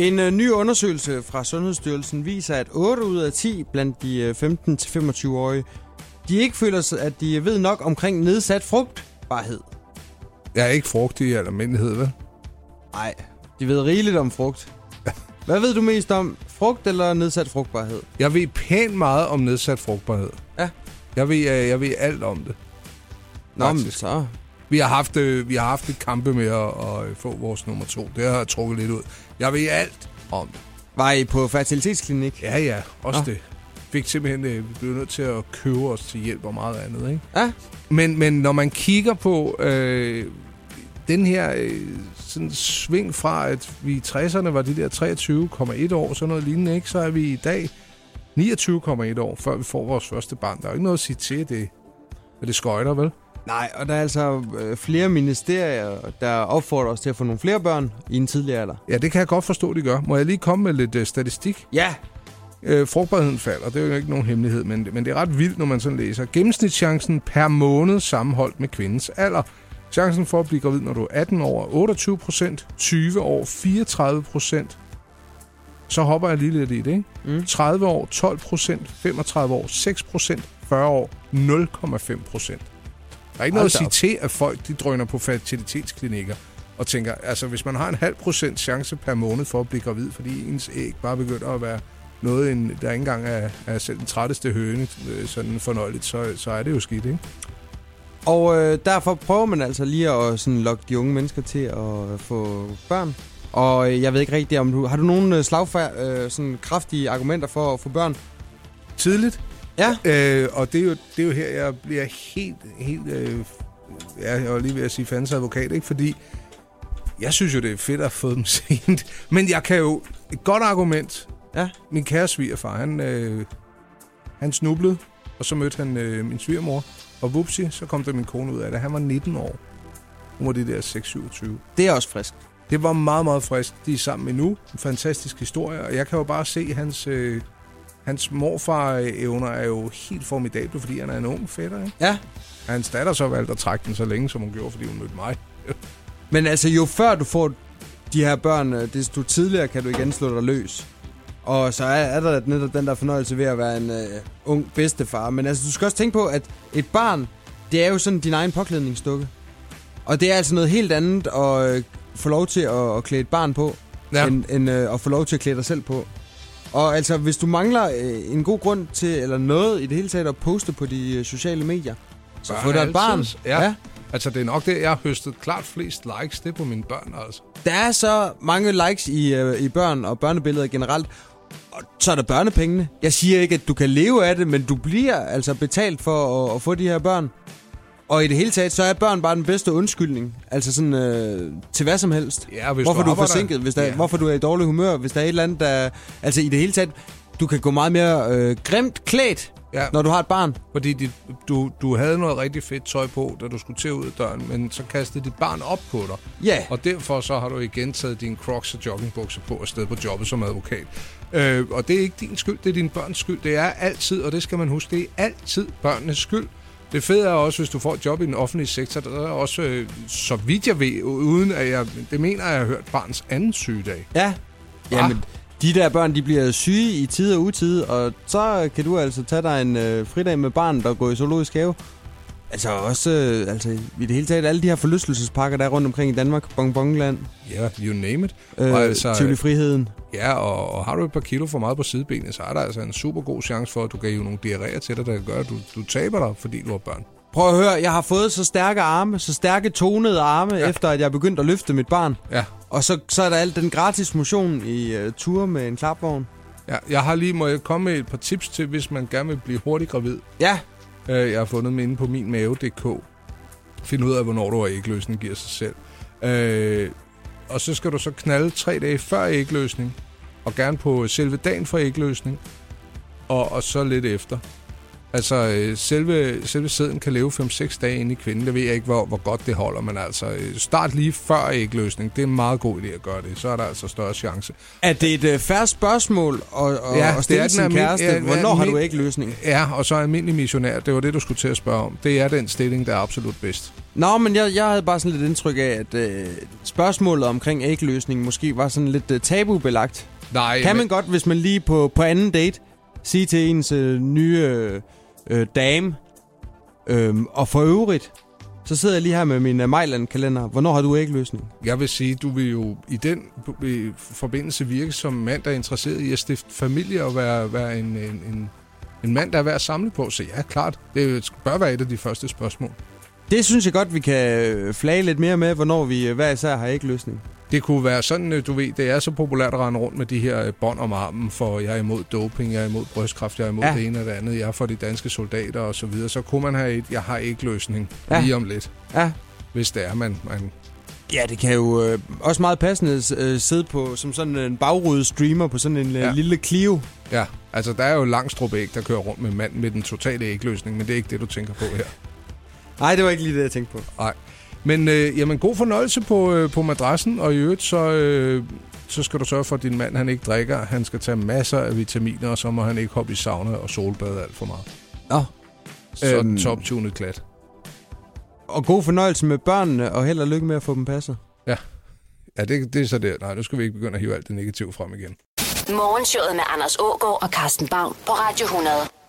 En øh, ny undersøgelse fra Sundhedsstyrelsen viser, at 8 ud af 10 blandt de øh, 15-25-årige, de ikke føler, sig, at de ved nok omkring nedsat frugtbarhed. Jeg er ikke frugtig i almindelighed, vel? Nej, de ved rigeligt om frugt. Hvad ved du mest om? Frugt eller nedsat frugtbarhed? Jeg ved pænt meget om nedsat frugtbarhed. Ja. Jeg ved, øh, jeg ved alt om det. Nå, men Faktisk. så... Vi har haft, øh, vi har haft et kampe med at, at øh, få vores nummer to. Det har jeg trukket lidt ud. Jeg ved alt om det. Var I på fertilitetsklinik? Ja, ja. Også Nå. det. Fik simpelthen, øh, vi blev nødt til at købe os til hjælp og meget andet, ikke? Ja. Men, men når man kigger på øh, den her øh, sådan sving fra, at vi i 60'erne var de der 23,1 år, sådan noget lignende, ikke? så er vi i dag 29,1 år, før vi får vores første barn. Der er jo ikke noget at sige til det, at det skøjter, vel? Nej, og der er altså øh, flere ministerier, der opfordrer os til at få nogle flere børn i en tidlig alder. Ja, det kan jeg godt forstå, de gør. Må jeg lige komme med lidt øh, statistik? Ja. Øh, frugtbarheden falder, det er jo ikke nogen hemmelighed, men, men det er ret vildt, når man sådan læser. Gennemsnitschancen per måned sammenholdt med kvindens alder. Chancen for at blive gravid, når du er 18 år, er 28 procent, 20 år, 34 procent. Så hopper jeg lige lidt i det, ikke? Mm. 30 år, 12 procent, 35 år, 6 procent, 40 år, 0,5 procent. Der er ikke noget at sige til, at folk de drøner på fertilitetsklinikker og tænker, altså hvis man har en halv procent chance per måned for at blive gravid, fordi ens æg bare begynder at være noget, en, der ikke engang er, er selv den trætteste høne øh, sådan fornøjeligt, så, så er det jo skidt, ikke? Og øh, derfor prøver man altså lige at sådan, lokke de unge mennesker til at øh, få børn. Og øh, jeg ved ikke rigtigt, om du... Har du nogle øh, slagfærd, øh, sådan kraftige argumenter for at få børn? Tidligt. Ja. Øh, og det er, jo, det er jo her, jeg bliver helt, helt øh, ja, jeg var lige ved at sige fandens advokat, ikke? Fordi jeg synes jo, det er fedt at få dem sent. Men jeg kan jo... Et godt argument. Ja. Min kære svigerfar, han, øh, han snublede, og så mødte han øh, min svigermor. Og vupsi, så kom der min kone ud af det. Han var 19 år. Hun var det der 6-27. Det er også frisk. Det var meget, meget frisk. De er sammen endnu. En fantastisk historie. Og jeg kan jo bare se, hans, øh, hans morfar-evner er jo helt formidable, fordi han er en ung fætter. Ikke? Ja. Og hans datter så valgte at trække den så længe, som hun gjorde, fordi hun mødte mig. Men altså, jo før du får de her børn, øh, desto tidligere kan du igen slå dig løs. Og så er, er der netop den der fornøjelse ved at være en øh, ung bedstefar. Men altså, du skal også tænke på, at et barn, det er jo sådan din egen påklædningsdukke. Og det er altså noget helt andet at øh, få lov til at, at klæde et barn på, Ja. ja. end, end øh, at få lov til at klæde dig selv på. Og altså, hvis du mangler øh, en god grund til, eller noget i det hele taget, at poste på de øh, sociale medier, så Børn få dig et barn. ja. ja. Altså, det er nok det, jeg har høstet klart flest likes, det er på mine børn, altså. Der er så mange likes i, øh, i børn og børnebilleder generelt. Og så er der børnepengene. Jeg siger ikke, at du kan leve af det, men du bliver altså betalt for at, at få de her børn. Og i det hele taget, så er børn bare den bedste undskyldning. Altså sådan øh, til hvad som helst. Ja, hvis hvorfor du er arbejder- forsinket, hvis der, Ja. hvorfor du er i dårlig humør, hvis der er et eller andet, der... Altså i det hele taget, du kan gå meget mere øh, grimt klædt, Ja. når du har et barn. Fordi dit, du, du havde noget rigtig fedt tøj på, da du skulle til ud af døren, men så kastede dit barn op på dig. Ja. Og derfor så har du igen taget dine crocs og joggingbukser på afsted på jobbet som advokat. Øh, og det er ikke din skyld, det er din børns skyld. Det er altid, og det skal man huske, det er altid børnenes skyld. Det fede er også, hvis du får et job i den offentlige sektor, der er også, øh, så vidt jeg ved, uden at jeg, det mener jeg, har hørt, barns anden sygedag. Ja. Jamen, de der børn, de bliver syge i tid og utid, og så kan du altså tage dig en øh, fridag med barn, der går i zoologisk have. Altså også, øh, altså i det hele taget, alle de her forlystelsesparker, der er rundt omkring i Danmark, Bonbonland, Ja, you name it. øh, Og altså, Tivoli Friheden. Ja, og, og har du et par kilo for meget på sidebenet, så er der altså en super god chance for, at du kan jo nogle diarréer til dig, der kan gøre, at du, du taber dig, fordi du har børn. Prøv at høre, jeg har fået så stærke arme, så stærke tonede arme, ja. efter at jeg er begyndt at løfte mit barn. Ja. Og så, så er der alt den gratis motion i uh, ture med en klapvogn. Ja, jeg har lige, må jeg komme med et par tips til, hvis man gerne vil blive hurtigt gravid. Ja. Øh, jeg har fundet dem inde på minmave.dk. Find ud af, hvornår du har ægløsning, giver sig selv. Øh, og så skal du så knalde tre dage før ægløsning, og gerne på selve dagen for ægløsning, og, og så lidt efter. Altså, øh, selve, selve sæden kan leve 5-6 dage inde i kvinden. Det ved jeg ikke, hvor, hvor godt det holder, men altså, øh, start lige før ægløsning. Det er en meget god idé at gøre det. Så er der altså større chance. Er det et uh, færre spørgsmål at, ja, at stille sin kæreste? Ja, Hvornår har du ægløsning? Ja, og så almindelig missionær. Det var det, du skulle til at spørge om. Det er den stilling, der er absolut bedst. Nå, men jeg, jeg havde bare sådan lidt indtryk af, at øh, spørgsmålet omkring ægløsning måske var sådan lidt øh, tabubelagt. Nej, kan man men... godt, hvis man lige på, på anden date sige til ens øh, nye øh, øh, dame, øh, og for øvrigt, så sidder jeg lige her med min uh, Mejland-kalender. Hvornår har du ægløsning? Jeg vil sige, du vil jo i den i forbindelse virke som mand, der er interesseret i at stifte familie og være, være en, en, en, en mand, der er værd at samle på. Så ja, klart, det bør være et af de første spørgsmål. Det synes jeg godt, vi kan flage lidt mere med, hvornår vi øh, hver især har ægløsning. Det kunne være sådan, øh, du ved, det er så populært at rende rundt med de her øh, bånd om armen, for jeg er imod doping, jeg er imod brystkræft, jeg er imod ja. det ene og det andet, jeg er for de danske soldater og så videre. Så kunne man have et, jeg har ikke løsning ja. lige om lidt. Ja. Hvis det er, man, man Ja, det kan jo øh, også meget passende øh, sidde på som sådan en bagrude streamer på sådan en øh, ja. lille Clio. Ja, altså der er jo Langstrup æg, der kører rundt med mand med den totale ægløsning, men det er ikke det, du tænker på her. Nej, det var ikke lige det, jeg tænkte på. Nej. Men øh, jamen, god fornøjelse på, øh, på madrassen, og i øvrigt så, øh, så skal du sørge for, at din mand han ikke drikker. Han skal tage masser af vitaminer, og så må han ikke hoppe i sauna og solbade alt for meget. Nå. Så øhm, top-tunet klat. Og god fornøjelse med børnene, og held og lykke med at få dem passet. Ja, ja det, det er så det. Nej, nu skal vi ikke begynde at hive alt det negative frem igen. Morgenshowet med Anders Ågaard og Carsten Baum på Radio 100.